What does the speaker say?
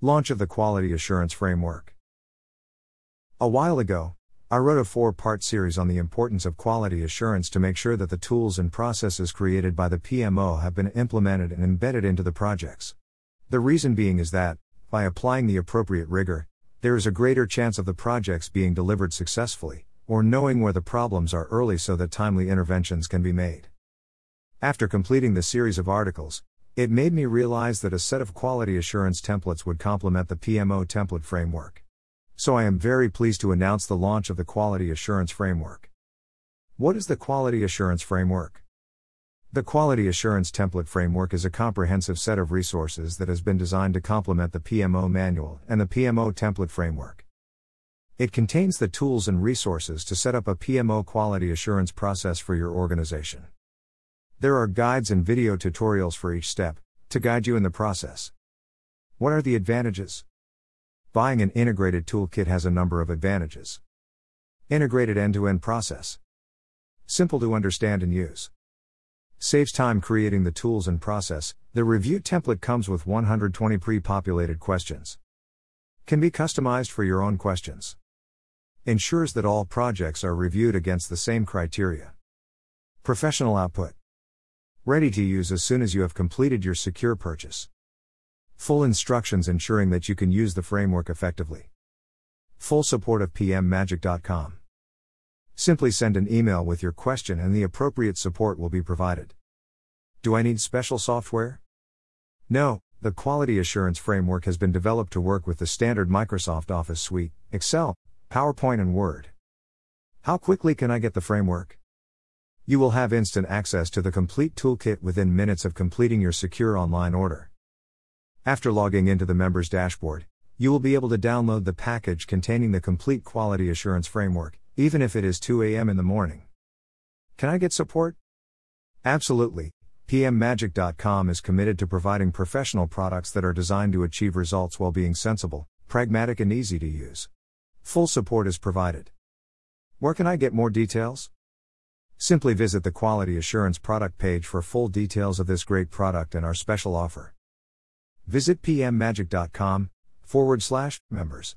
Launch of the Quality Assurance Framework. A while ago, I wrote a four part series on the importance of quality assurance to make sure that the tools and processes created by the PMO have been implemented and embedded into the projects. The reason being is that, by applying the appropriate rigor, there is a greater chance of the projects being delivered successfully, or knowing where the problems are early so that timely interventions can be made. After completing the series of articles, it made me realize that a set of quality assurance templates would complement the PMO template framework. So I am very pleased to announce the launch of the Quality Assurance Framework. What is the Quality Assurance Framework? The Quality Assurance Template Framework is a comprehensive set of resources that has been designed to complement the PMO Manual and the PMO Template Framework. It contains the tools and resources to set up a PMO quality assurance process for your organization. There are guides and video tutorials for each step, to guide you in the process. What are the advantages? Buying an integrated toolkit has a number of advantages. Integrated end to end process. Simple to understand and use. Saves time creating the tools and process. The review template comes with 120 pre populated questions. Can be customized for your own questions. Ensures that all projects are reviewed against the same criteria. Professional output. Ready to use as soon as you have completed your secure purchase. Full instructions ensuring that you can use the framework effectively. Full support of pmmajik.com. Simply send an email with your question and the appropriate support will be provided. Do I need special software? No, the quality assurance framework has been developed to work with the standard Microsoft Office suite, Excel, PowerPoint, and Word. How quickly can I get the framework? You will have instant access to the complete toolkit within minutes of completing your secure online order. After logging into the members dashboard, you will be able to download the package containing the complete quality assurance framework, even if it is 2 a.m. in the morning. Can I get support? Absolutely. PMMajik.com is committed to providing professional products that are designed to achieve results while being sensible, pragmatic, and easy to use. Full support is provided. Where can I get more details? Simply visit the Quality Assurance product page for full details of this great product and our special offer. Visit pmmajik.com forward slash members.